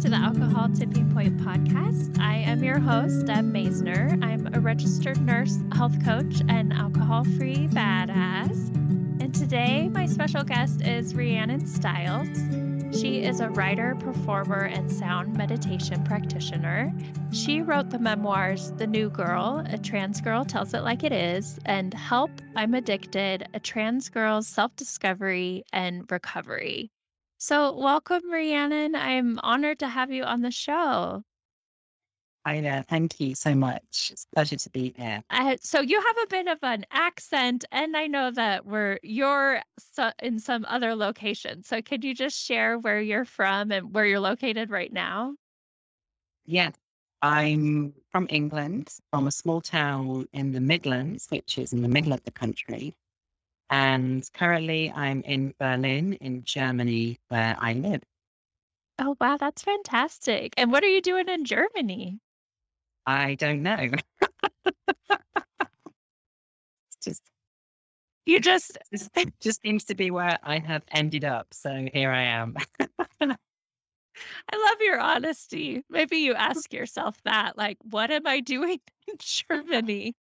to the Alcohol Tipping Point podcast. I am your host, Deb Masner. I'm a registered nurse, health coach, and alcohol free badass. And today, my special guest is Rhyannon Styles. She is a writer, performer, and sound meditation practitioner. She wrote the memoirs The New Girl, A Trans Girl Tells It Like It Is, and Help, I'm Addicted, A Trans Girl's Self Discovery and Recovery. So, welcome, Rhyannon. I'm honored to have you on the show. Hi there. Thank you so much. It's a pleasure to be here. Uh, so, you have a bit of an accent, and I know that we're you're so, in some other location. So, could you just share where you're from and where you're located right now? Yeah, I'm from England, from a small town in the Midlands, which is in the middle of the country. And currently, I'm in Berlin, in Germany, where I live. Oh, wow, that's fantastic. And what are you doing in Germany? I don't know. it's just, You just, just, just seems to be where I have ended up. So here I am. I love your honesty. Maybe you ask yourself that, like, what am I doing in Germany?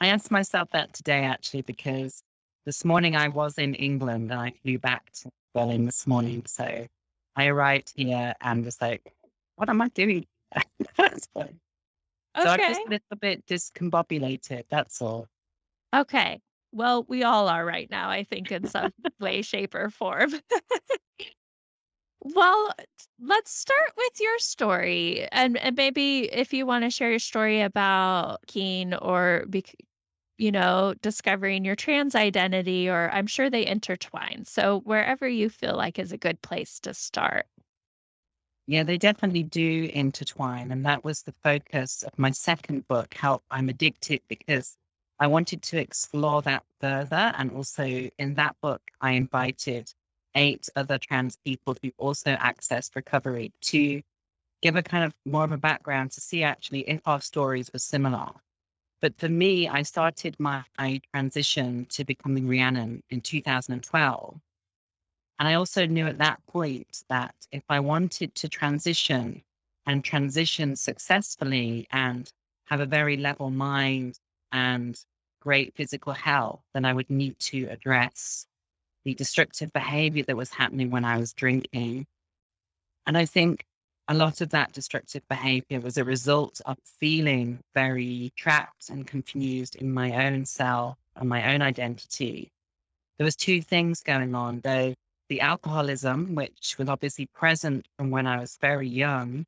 I asked myself that today, actually, because this morning I was in England and I flew back to Berlin this morning. So I arrived here and was like, what am I doing? so I'm just a little bit discombobulated. That's all. Okay. Well, we all are right now, I think, in some way, shape, or form. Well, let's start with your story. And, and maybe if you want to share your story about Keen or, bec- you know, discovering your trans identity, or I'm sure they intertwine. So wherever you feel like is a good place to start. Yeah, they definitely do intertwine. And that was the focus of my second book, Help, I'm Addicted, because I wanted to explore that further. And also in that book, I invited eight other trans people who also accessed recovery to give a kind of more of a background to see actually if our stories were similar. But for me, I started my, my transition to becoming Rhyannon in 2012. And I also knew at that point that if I wanted to transition and transition successfully and have a very level mind and great physical health, then I would need to address the destructive behavior that was happening when I was drinking. And I think a lot of that destructive behavior was a result of feeling very trapped and confused in my own self and my own identity. There was two things going on, though the alcoholism, which was obviously present from when I was very young.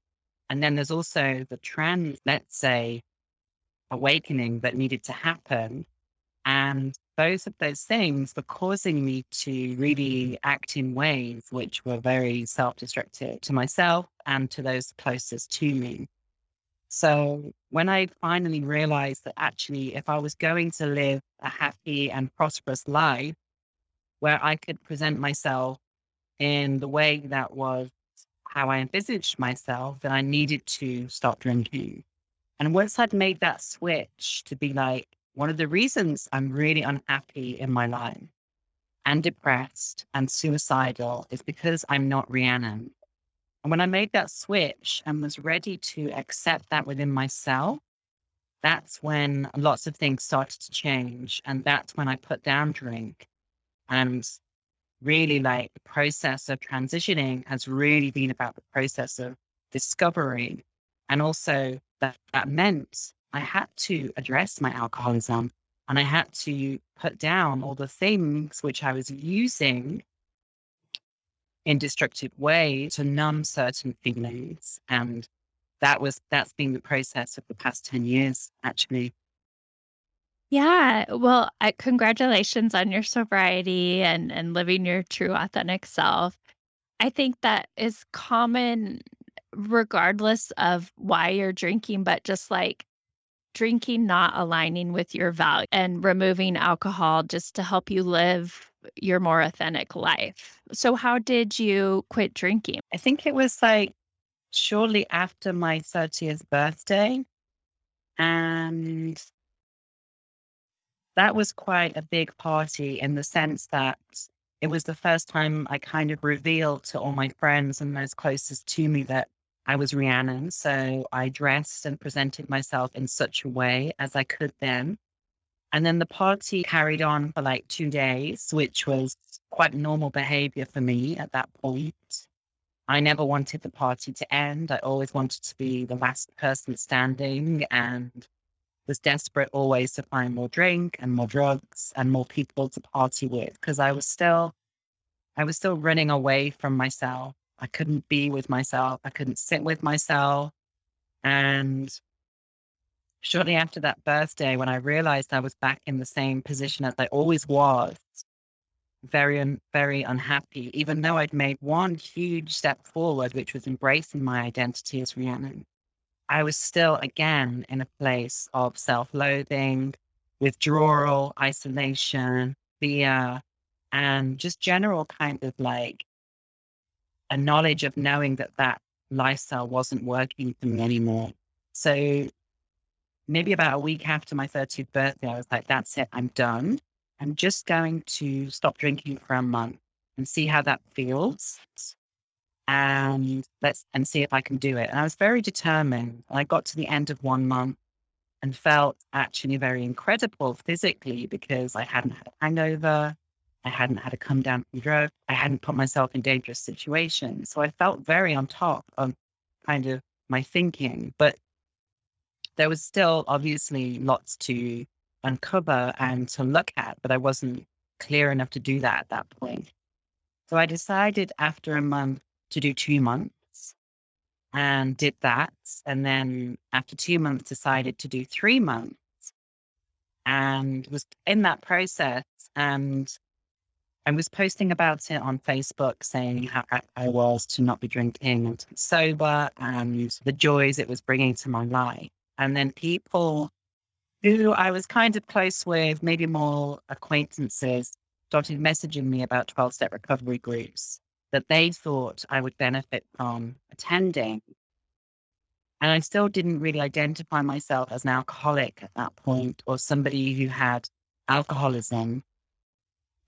And then there's also the trans, let's say, awakening that needed to happen. And both of those things were causing me to really mm. act in ways which were very self destructive to myself and to those closest to me. So when I finally realized that actually, if I was going to live a happy and prosperous life where I could present myself in the way that was how I envisaged myself, then I needed to stop drinking. And once I'd made that switch to be like, one of the reasons I'm really unhappy in my life and depressed and suicidal is because I'm not Rhyannon. And when I made that switch and was ready to accept that within myself, that's when lots of things started to change. And that's when I put down drink. And really, like the process of transitioning has really been about the process of discovery. And also, that, that meant I had to address my alcoholism and I had to put down all the things which I was using in destructive way to numb certain feelings. And that was that's been the process of the past 10 years, actually. Yeah. Well, I, congratulations on your sobriety and, and living your true, authentic self. I think that is common regardless of why you're drinking, but just like drinking not aligning with your value and removing alcohol just to help you live your more authentic life. So, how did you quit drinking? I think it was like shortly after my 30th birthday. And that was quite a big party in the sense that it was the first time I kind of revealed to all my friends and those closest to me that I was Rhyannon. So I dressed and presented myself in such a way as I could then. And then the party carried on for like two days, which was quite normal behavior for me at that point. I never wanted the party to end. I always wanted to be the last person standing and was desperate always to find more drink and more drugs and more people to party with because I was still I was still running away from myself. I couldn't be with myself. I couldn't sit with myself. And shortly after that birthday, when I realized I was back in the same position as I always was, very, very unhappy, even though I'd made one huge step forward, which was embracing my identity as Rhyannon. I was still again in a place of self loathing, withdrawal, isolation, fear, and just general kind of like a knowledge of knowing that that lifestyle wasn't working for me anymore. So maybe about a week after my 30th birthday, I was like, that's it, I'm done. I'm just going to stop drinking for a month and see how that feels and let's and see if I can do it. And I was very determined. I got to the end of one month and felt actually very incredible physically because I hadn't had a hangover. I hadn't had to come down from drugs. I hadn't put myself in dangerous situations. So I felt very on top of kind of my thinking. But there was still obviously lots to uncover and to look at, but I wasn't clear enough to do that at that point. So I decided after a month to do two months and did that. And then after two months, decided to do three months and was in that process. And I was posting about it on Facebook saying how I was to not be drinking and sober and the joys it was bringing to my life. And then people who I was kind of close with, maybe more acquaintances, started messaging me about 12 step recovery groups that they thought I would benefit from attending. And I still didn't really identify myself as an alcoholic at that point or somebody who had alcoholism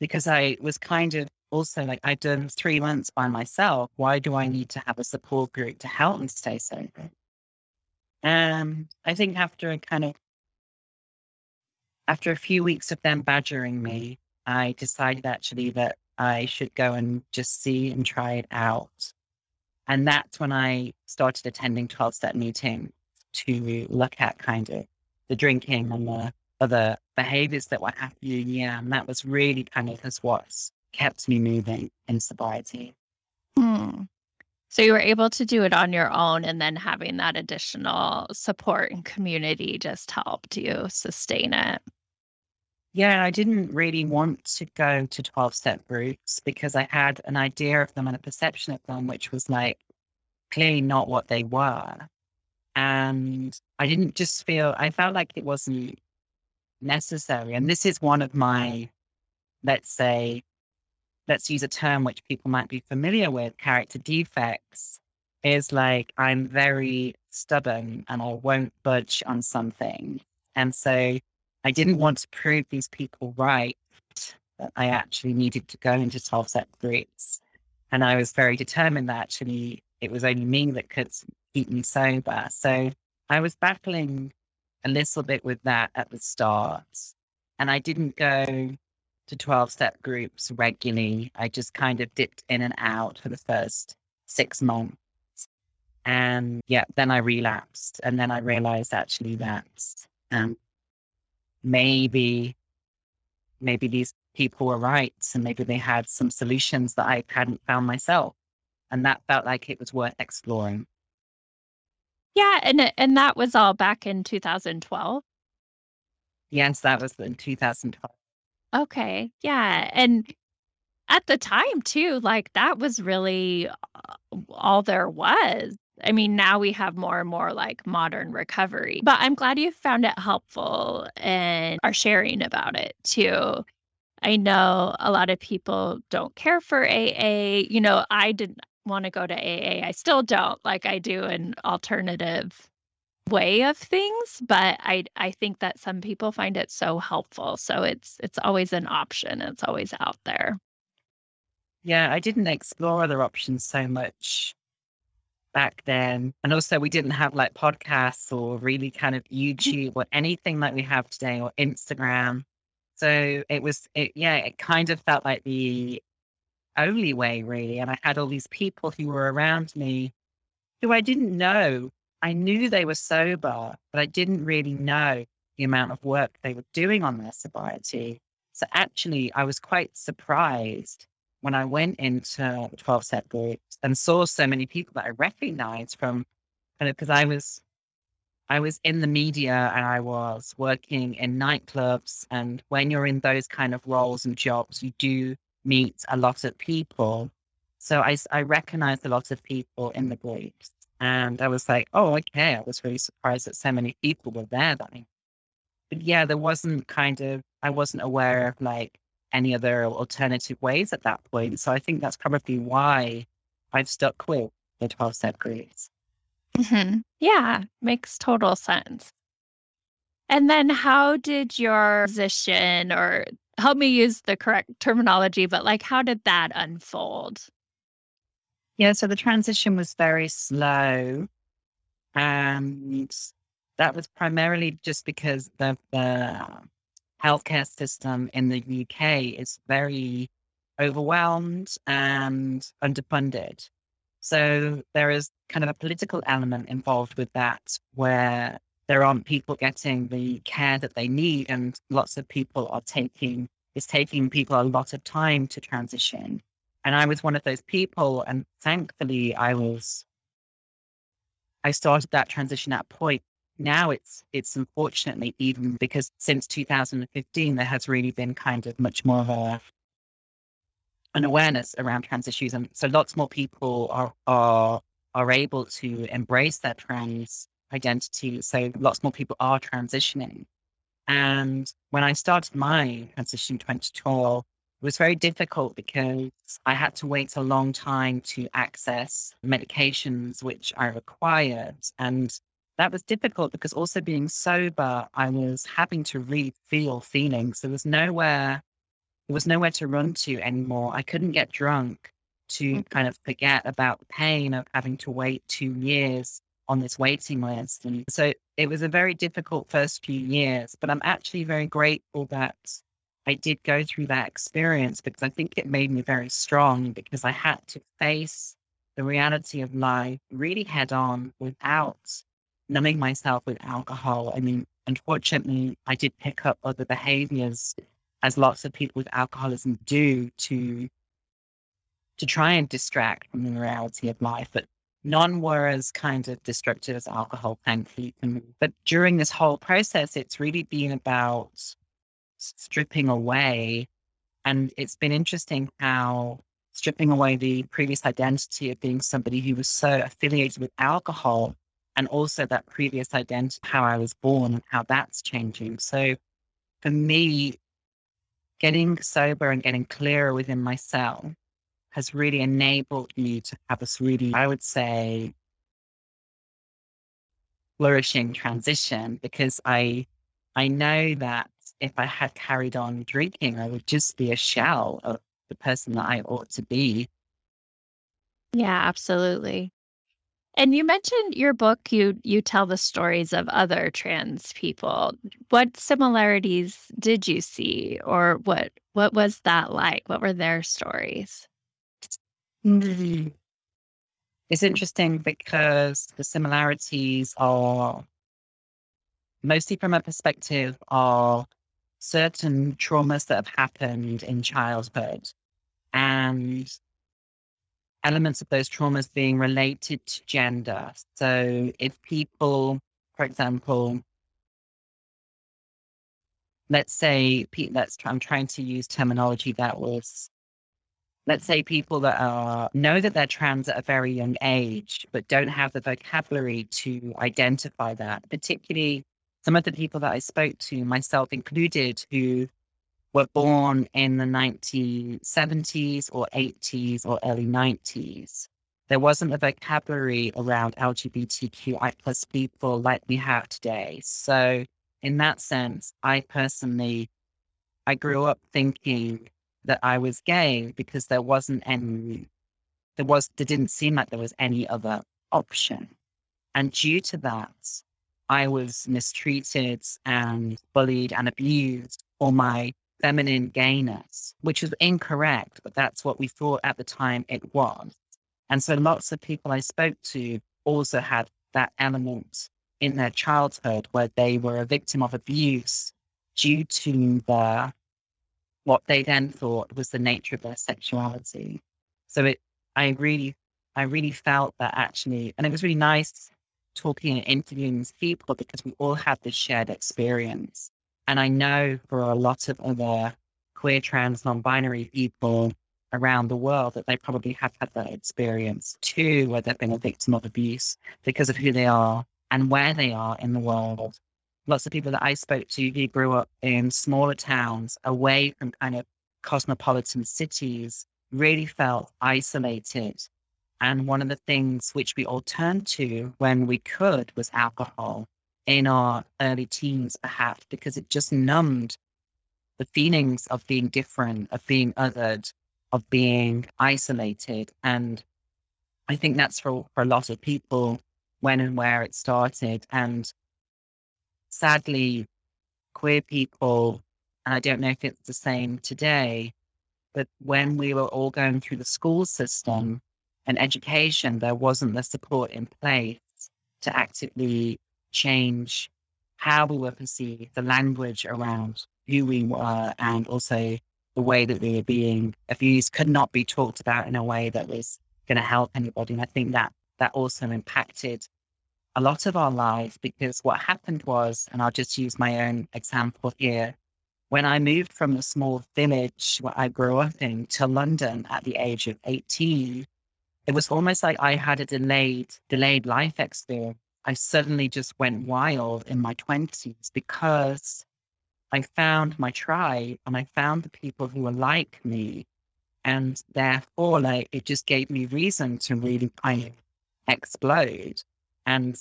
because I was kind of also like, I'd done three months by myself. Why do I need to have a support group to help me stay sober? And I think after a kind of, after a few weeks of them badgering me, I decided actually that I should go and just see and try it out. And that's when I started attending 12 step meetings to look at kind of the drinking and the other behaviors that were happening. Yeah. And that was really kind of what kept me moving in sobriety. Hmm. So you were able to do it on your own, and then having that additional support and community just helped you sustain it. Yeah, I didn't really want to go to 12 step groups because I had an idea of them and a perception of them, which was like clearly not what they were. And I didn't just feel, I felt like it wasn't necessary. And mm. this is one of my, let's say, let's use a term which people might be familiar with character defects is like I'm very stubborn and I won't budge on something. And so I didn't want to prove these people right that I actually needed to go into 12 step groups. And I was very determined that actually it was only me that could keep me sober. So I was battling a little bit with that at the start. And I didn't go to 12 step groups regularly. I just kind of dipped in and out for the first six months. And yeah, then I relapsed. And then I realized actually that um, maybe maybe these people were right and maybe they had some solutions that I hadn't found myself. And that felt like it was worth exploring. Yeah, and and that was all back in 2012. Yes, that was in 2012. Okay. Yeah, and at the time too, like that was really uh, all there was. I mean, now we have more and more like modern recovery, but I'm glad you found it helpful and are sharing about it too. I know a lot of people don't care for AA. You know, I didn't want to go to AA. I still don't. Like I do an alternative way of things, but I I think that some people find it so helpful. So it's it's always an option. It's always out there. yeah, I didn't explore other options so much back then. And also, we didn't have like podcasts or really kind of mm. YouTube or anything like we have today or Instagram. So it was, it, yeah, it kind of felt like the only way, really. And I had all these people who were around me who I didn't know. I knew they were sober, but I didn't really know the amount of work they were doing on their sobriety. So actually, I was quite surprised when I went into 12 step groups and saw so many people that I recognized from kind of because I was I was in the media and I was working in nightclubs. And when you're in those kind of roles and jobs, you do meet a lot of people. So I, I recognized a lot of people in the groups. And I was like, oh, okay. I was really surprised that so many people were there then. But yeah, there wasn't kind of, I wasn't aware of like any other alternative ways at that point. So I think that's probably why I've stuck with the 12 step groups. Mm-hmm. Yeah, makes total sense. And then how did your position or help me use the correct terminology, but like how did that unfold? Yeah, so the transition was very slow. And that was primarily just because the, the healthcare system in the UK is very overwhelmed and underfunded. So there is kind of a political element involved with that where there aren't people getting the care that they need and lots of people are taking it's taking people a lot of time to transition. And I was one of those people and thankfully I was I started that transition at point now it's it's unfortunately even because since 2015 there has really been kind of much more of a an awareness around trans issues and so lots more people are are are able to embrace their trans identity so lots more people are transitioning and when i started my transition 2012 it was very difficult because I had to wait a long time to access medications which I required. And that was difficult because also being sober, I was having to really feel feelings. There was nowhere, there was nowhere to run to anymore. I couldn't get drunk to mm. kind of forget about the pain of having to wait two years on this waiting list. And so it was a very difficult first few years, but I'm actually very grateful that I did go through that experience because I think it made me very strong because I had to face the reality of life really head on without numbing myself with alcohol. I mean, unfortunately, I did pick up other behaviors as lots of people with alcoholism do to to try and distract from the reality of life. But none were as kind of destructive as alcohol, thankfully. But during this whole process, it's really been about stripping away. And it's been interesting how stripping away the previous identity of being somebody who was so affiliated with alcohol and also that previous identity, how I was born and how that's changing. So for me, getting sober and getting clearer within myself has really enabled me to have this really, I would say, flourishing transition because I I know that if I had carried on drinking, I would just be a shell of the person that I ought to be. Yeah, absolutely. And you mentioned your book, you you tell the stories of other trans people. What similarities did you see or what what was that like? What were their stories? Mm. It's interesting because the similarities are mostly from a perspective of certain traumas that have happened in childhood and elements of those traumas being related to gender. So if people, for example, let's say, let's, I'm trying to use terminology that was, let's say people that are, know that they're trans at a very young age, but don't have the vocabulary to identify that, particularly some of the people that I spoke to, myself included, who were born in the 1970s or 80s or early 90s. There wasn't a vocabulary around LGBTQI plus people like we have today. So in that sense, I personally, I grew up thinking that I was gay because there wasn't any, mm. there was, there didn't seem like there was any other option. And due to that, I was mistreated and bullied and abused for my feminine gayness, which was incorrect, but that's what we thought at the time it was. And so lots of people I spoke to also had that element in their childhood where they were a victim of abuse due to the what they then thought was the nature of their sexuality. So it I really I really felt that actually and it was really nice talking and interviewing these people because we all had this shared experience. And I know for a lot of other queer, trans, non binary people around the world that they probably have had that experience too, where they've been a victim of abuse because of who they are and where they are in the world. Lots of people that I spoke to who grew up in smaller towns away from kind of cosmopolitan cities really felt isolated. And one of the things which we all turned to when we could was alcohol in our early teens, perhaps, because it just numbed the feelings of being different, of being othered, of being isolated. And I think that's for, for a lot of people when and where it started. And sadly, queer people, and I don't know if it's the same today, but when we were all going through the school system and education, there wasn't the support in place to actively change how we were perceived, the language around who we were, and also the way that we were being abused could not be talked about in a way that was going to help anybody. And I think that that also impacted a lot of our lives because what happened was, and I'll just use my own example here. When I moved from a small village where I grew up in to London at the age of 18, it was almost like I had a delayed, delayed life experience I suddenly just went wild in my 20s because I found my tribe and I found the people who were like me. And therefore, like, it just gave me reason to really kind of explode. And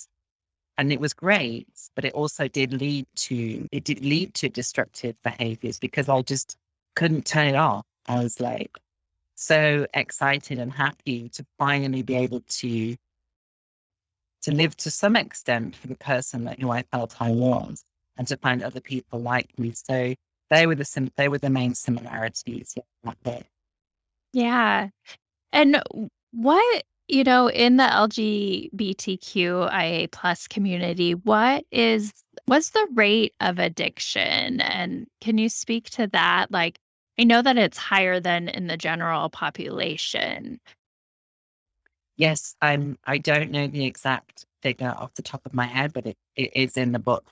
and it was great, but it also did lead to it did lead to destructive behaviors because I just couldn't turn it off. I was like so excited and happy to finally be able to to live to some extent for the person that who I felt I was and to find other people like me. So they were the sim- they were the main similarities. Yeah. yeah. And what, you know, in the LGBTQIA plus community, what is what's the rate of addiction? And can you speak to that? Like I know that it's higher than in the general population, Yes, I'm. I don't know the exact figure off the top of my head, but it, it is in the book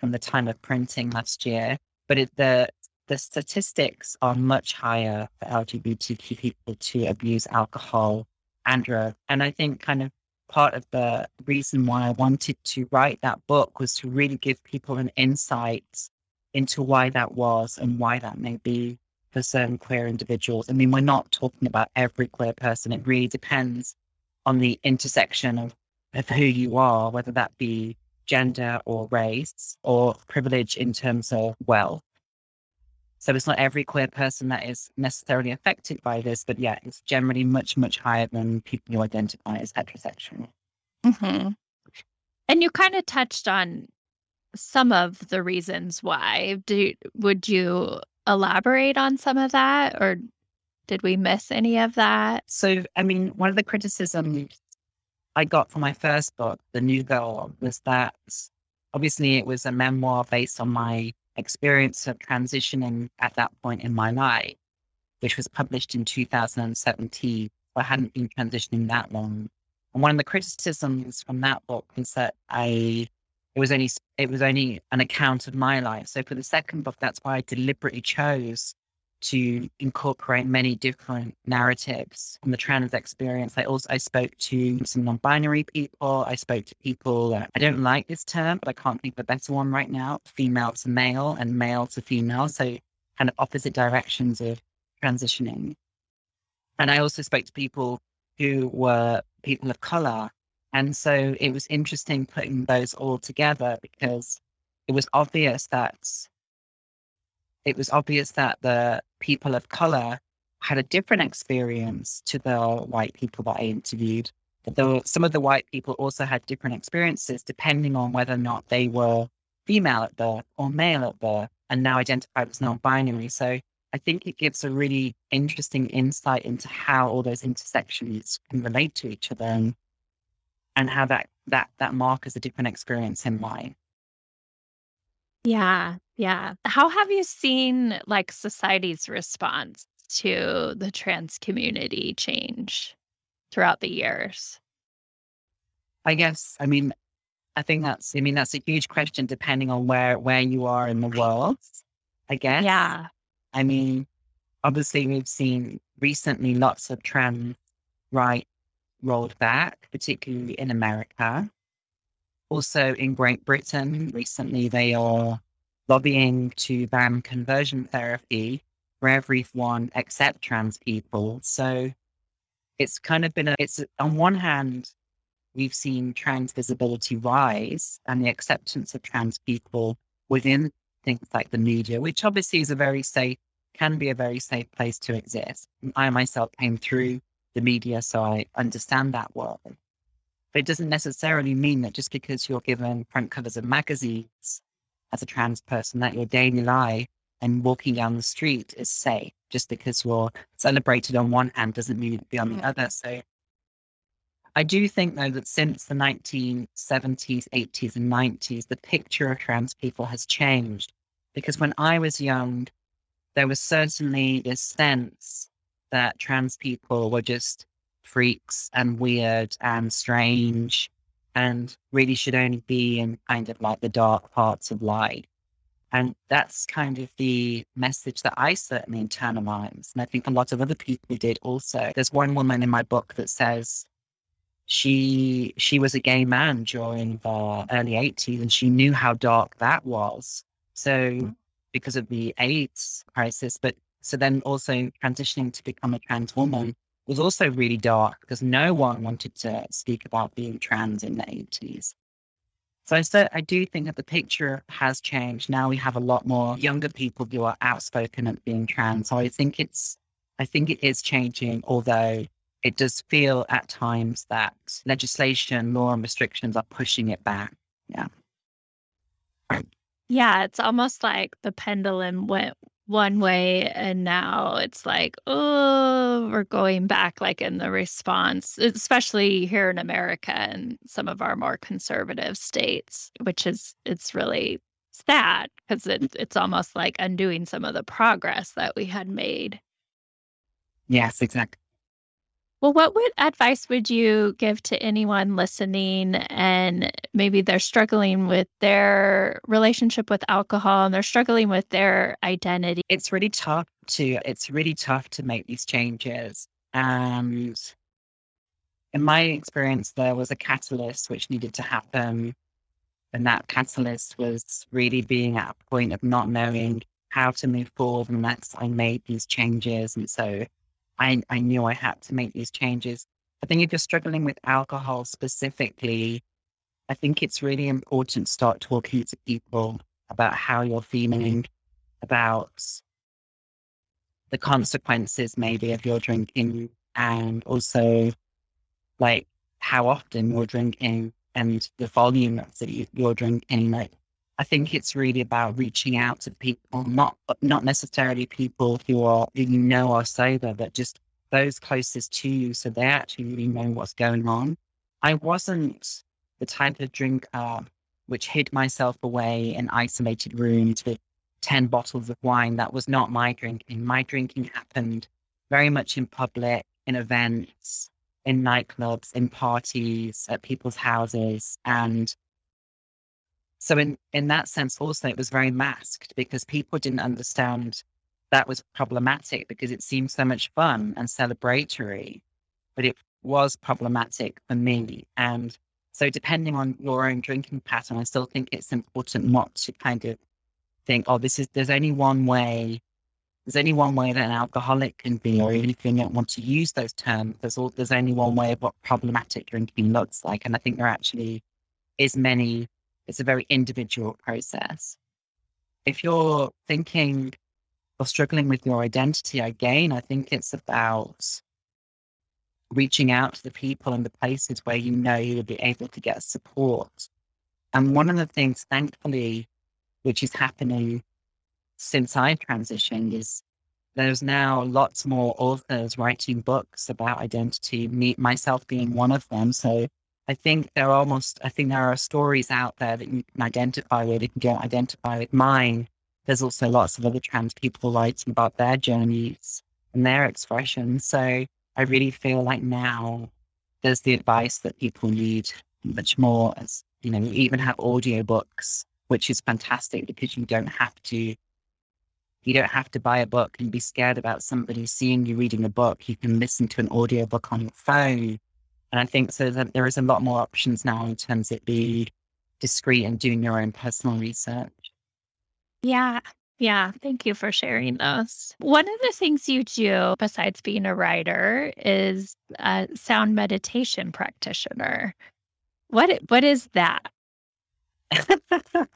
from the time of printing last year. But it, the the statistics are much higher for LGBTQ people to abuse alcohol and drugs. And I think kind of part of the reason why I wanted to write that book was to really give people an insight into why that was and why that may be for certain queer individuals. I mean, we're not talking about every queer person. It really depends on the intersection of, of who you are, whether that be gender or race or privilege in terms of wealth. So it's not every queer person that is necessarily affected by this, but yeah, it's generally much, much higher than people who identify as heterosexual. Mm-hmm. And you kind of touched on some of the reasons why. Do would you elaborate on some of that, or did we miss any of that? So, I mean, one of the criticisms I got for my first book, The New Girl, was that obviously it was a memoir based on my experience of transitioning at that point in my life, which was published in 2017. I hadn't been transitioning that long. And one of the criticisms from that book was that I it was only it was only an account of my life. So for the second book, that's why I deliberately chose to incorporate many different narratives from the trans experience. I also I spoke to some non-binary people. I spoke to people. Uh, I don't like this term, but I can't think of a better one right now. Female to male and male to female. So kind of opposite directions of transitioning. And I also spoke to people who were people of color. And so it was interesting putting those all together because it was obvious that it was obvious that the people of color had a different experience to the white people that I interviewed. But some of the white people also had different experiences depending on whether or not they were female at birth or male at birth and now identified as non binary. So I think it gives a really interesting insight into how all those intersections can relate to each other and, and how that, that, that mark is a different experience in mine. Yeah, yeah. How have you seen like society's response to the trans community change throughout the years? I guess, I mean, I think that's, I mean, that's a huge question depending on where, where you are in the world, I guess. Yeah. I mean, obviously we've seen recently lots of trans right rolled back, particularly in America. Also in Great Britain, recently they are lobbying to ban conversion therapy for everyone except trans people. So it's kind of been a, it's on one hand, we've seen trans visibility rise and the acceptance of trans people within things like the media, which obviously is a very safe, can be a very safe place to exist. I myself came through the media, so I understand that world. But it doesn't necessarily mean that just because you're given front covers of magazines as a trans person, that your daily life and walking down the street is safe. Just because you're celebrated on one hand doesn't mean it be on the mm. other. So I do think, though, that since the 1970s, 80s, and 90s, the picture of trans people has changed. Because when I was young, there was certainly this sense that trans people were just freaks and weird and strange and really should only be in kind of like the dark parts of life. And that's kind of the message that I certainly internalized. And I think a lot of other people did also. There's one woman in my book that says she she was a gay man during the early 80s and she knew how dark that was. So mm. because of the AIDS crisis, but so then also transitioning to become a trans woman was also really dark because no one wanted to speak about being trans in the 80s. So I, so I do think that the picture has changed. Now we have a lot more younger people who are outspoken at being trans. So I think it's, I think it is changing, although it does feel at times that legislation, law, and restrictions are pushing it back. Yeah. Yeah, it's almost like the pendulum went one way and now it's like oh we're going back like in the response especially here in america and some of our more conservative states which is it's really sad because it, mm. it's almost like undoing some of the progress that we had made. Yes exactly well, what would advice would you give to anyone listening and maybe they're struggling with their relationship with alcohol and they're struggling with their identity? It's really tough to it's really tough to make these changes. And in my experience, there was a catalyst which needed to happen. And that catalyst was really being at a point of not knowing how to move forward and unless I made these changes. And so I, I knew I had to make these changes. I think if you're struggling with alcohol specifically, I think it's really important to start talking to people about how you're feeling, about the consequences maybe of your drinking, and also like how often you're drinking and the volume that you're drinking. Like I think it's really about reaching out to people, not not necessarily people who are who you know are sober, but just those closest to you, so they actually really know what's going on. I wasn't the type of drinker which hid myself away in isolated rooms with ten bottles of wine. That was not my drinking. My drinking happened very much in public, in events, in nightclubs, in parties, at people's houses, and so in, in that sense, also it was very masked because people didn't understand that was problematic because it seemed so much fun and celebratory, but it was problematic for me. And so depending on your own drinking pattern, I still think it's important not to kind of think, oh, this is there's only one way. There's only one way that an alcoholic can be, or even if you don't want to use those terms, there's all, there's only one way of what problematic drinking looks like. And I think there actually is many it's a very individual process. If you're thinking or struggling with your identity, again, I think it's about reaching out to the people and the places where you know you will be able to get support. And one of the things, thankfully, which is happening since I transitioned is there's now lots more authors writing books about identity, me, myself being one of them. So I think there are almost, I think there are stories out there that you can identify with. You can go identify with mine. There's also lots of other trans people writing about their journeys and their expressions. So I really feel like now there's the advice that people need much more as, you know, you even have audiobooks, which is fantastic because you don't have to you don't have to buy a book and be scared about somebody seeing you reading a book. You can listen to an audiobook on your phone. And I think so that there is a lot more options now in terms of being discreet and doing your own personal research. Yeah. Yeah, thank you for sharing those. One of the things you do besides being a writer is a sound meditation practitioner. What what is that?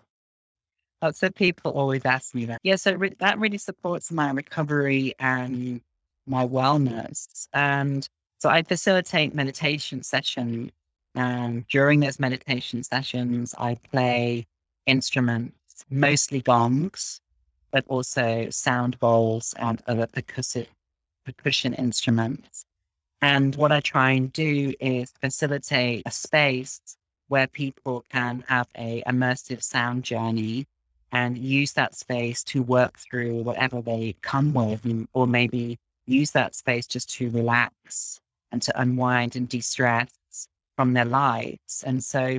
Lots of people always ask me that. Yeah, so re- that really supports my recovery and my wellness. And so I facilitate meditation sessions. And during those meditation sessions, I play instruments, mostly gongs, but also sound bowls and other percussive percussion instruments. And what I try and do is facilitate a space where people can have a immersive sound journey and use that space to work through whatever they come with, or maybe use that space just to relax and to unwind and de-stress from their lives. And so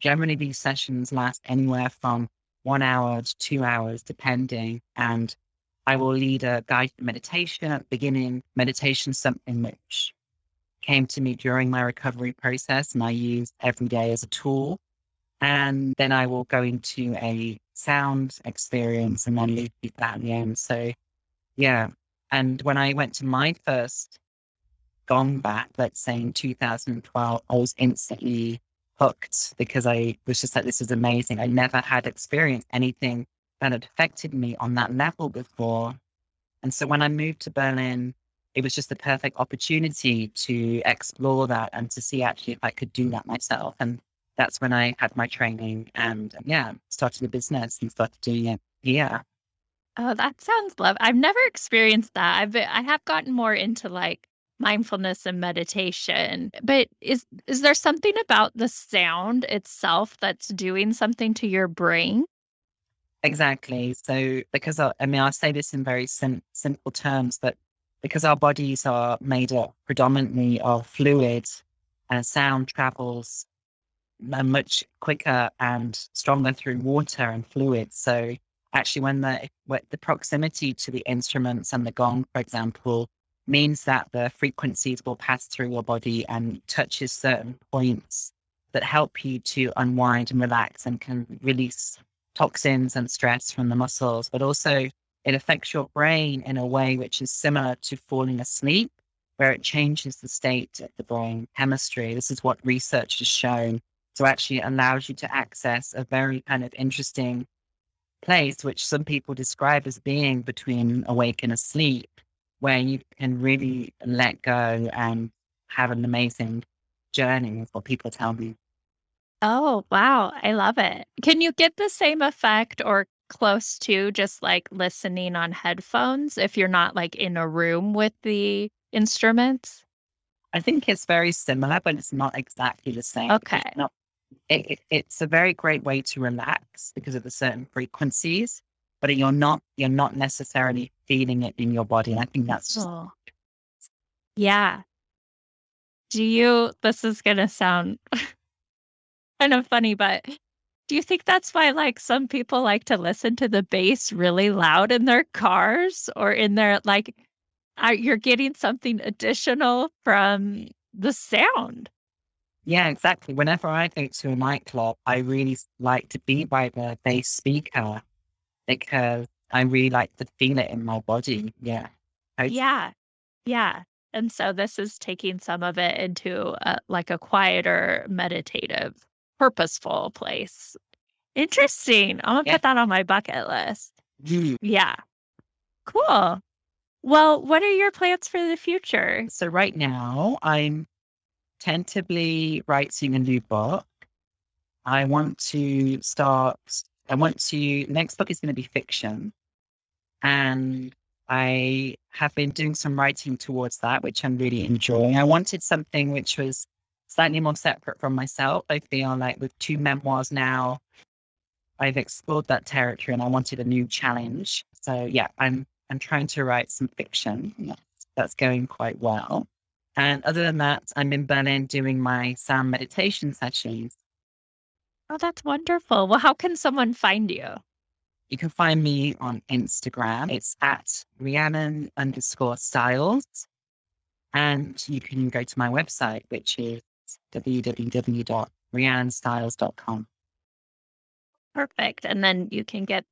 generally these sessions last anywhere from one hour to two hours, depending. And I will lead a guided meditation at the beginning. Meditation something which came to me during my recovery process and I use every day as a tool. And then I will go into a sound experience and then leave that at the end. So yeah. And when I went to my first gong bath, let's say in 2012, I was instantly hooked because I was just like, this is amazing. I never had experienced anything that had affected me on that level before. And so when I moved to Berlin, it was just the perfect opportunity to explore that and to see actually if I could do that myself. And that's when I had my training and yeah, started a business and started doing it here. Oh, that sounds love. I've never experienced that. I've I have gotten more into like mindfulness and meditation. But is is there something about the sound itself that's doing something to your brain? Exactly. So, because I, I mean, I say this in very sim- simple terms, but because our bodies are made up predominantly of fluid, and sound travels uh, much quicker and stronger through water and fluid. So, actually, when the when the proximity to the instruments and the gong, for example, means that the frequencies will pass through your body and touches certain points that help you to unwind and relax and can release toxins and stress from the muscles, but also it affects your brain in a way which is similar to falling asleep, where it changes the state of the brain chemistry. This is what research has shown. So actually it allows you to access a very kind of interesting place, which some people describe as being between awake and asleep, where you can really let go and have an amazing journey, is what people tell me. Oh, wow. I love it. Can you get the same effect or close to just like listening on headphones if you're not like in a room with the instruments? I think it's very similar, but it's not exactly the same. Okay. It's, not, it, it, it's a very great way to relax because of the certain frequencies but you're not you're not necessarily feeling it in your body. And I think that's just Oh, yeah. Do you, this is going to sound kind of funny, but do you think that's why like some people like to listen to the bass really loud in their cars or in their like are you're getting something additional from the sound? yeah, exactly. Whenever I go to a nightclub, I really like to be by the bass speaker because I really like to feel it in my body. Yeah. Yeah. Yeah. And so this is taking some of it into a, like a quieter, meditative, purposeful place. Interesting. I'm gonna Yeah. put that on my bucket list. Mm. Yeah. Cool. Well, what are your plans for the future? So right now, I'm tentatively writing a new book. I want to start. I want to. Next book is going to be fiction, and I have been doing some writing towards that, which I'm really enjoying. I wanted something which was slightly more separate from myself. I feel like with two memoirs now, I've explored that territory, and I wanted a new challenge. So yeah, I'm I'm trying to write some fiction. That's, going quite well. And other than that, I'm in Berlin doing my sound meditation sessions. Oh, that's wonderful. Well, how can someone find you? You can find me on Instagram. It's at Rhyannon underscore styles. And you can go to my website, which is www.rhyannonstyles.com. Perfect. And then you can get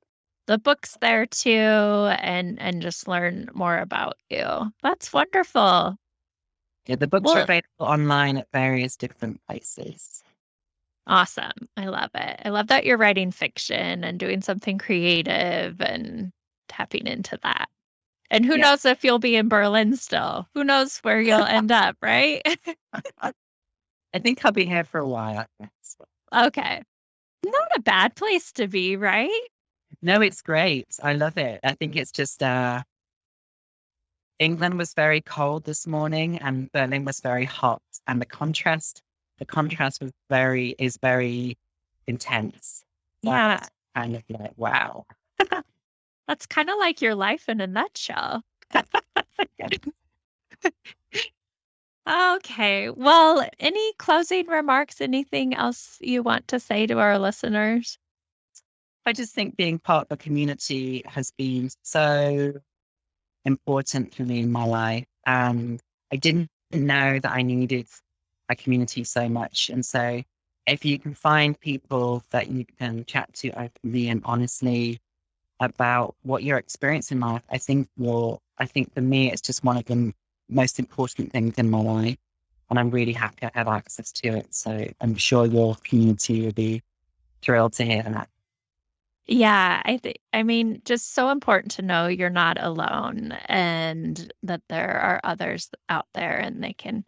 the books there too and and just learn more about you. That's wonderful. Yeah, the books well, are available online at various different places. Awesome. I love it. I love that you're writing fiction and doing something creative and tapping into that. And who yeah. knows if you'll be in Berlin still? Who knows where you'll end up, right? I think I'll be here for a while. Okay. Not a bad place to be, right? No, it's great. I love it. I think it's just uh England was very cold this morning and Berlin was very hot. And the contrast, the contrast was very is very intense. Yeah. That's kind of like, wow. That's kind of like your life in a nutshell. okay. Well, any closing remarks? Anything else you want to say to our listeners? I just think being part of a community has been so important for me in my life. And I didn't know that I needed a community so much. And so if you can find people that you can chat to openly and honestly about what you're experiencing in life, I think will I think for me it's just one of the most important things in my life. And I'm really happy I have access to it. So I'm sure your community will be thrilled to hear that. Yeah, I think I mean, just so important to know you're not alone and that there are others out there and they can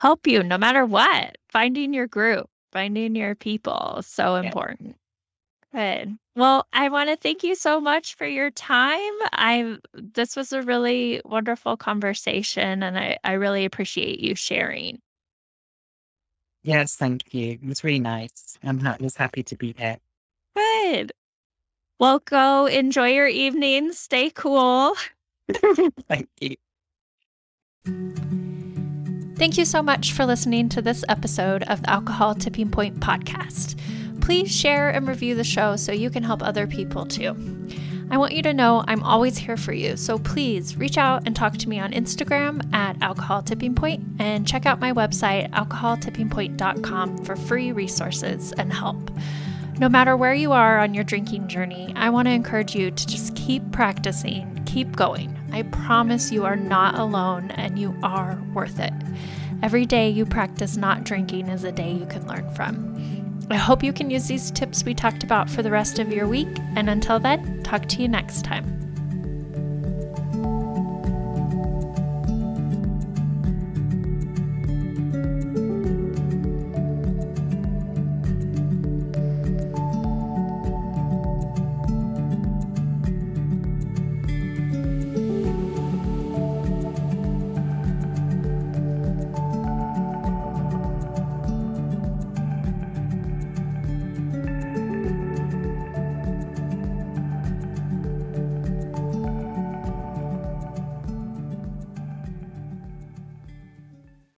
help you no matter what. Finding your group, finding your people, so important. Good. Well, I want to thank you so much for your time. I this was a really wonderful conversation and I I really appreciate you sharing. Yes, thank you. It was really nice. I'm was happy to be here. Good. Well, go enjoy your evening. Stay cool. Thank you. Thank you so much for listening to this episode of the Alcohol Tipping Point podcast. Please share and review the show so you can help other people too. I want you to know I'm always here for you, so please reach out and talk to me on Instagram at Alcohol Tipping Point and check out my website, alcoholtippingpoint.com, for free resources and help. No matter where you are on your drinking journey, I want to encourage you to just keep practicing, keep going. I promise you are not alone and you are worth it. Every day you practice not drinking is a day you can learn from. I hope you can use these tips we talked about for the rest of your week, and until then, talk to you next time.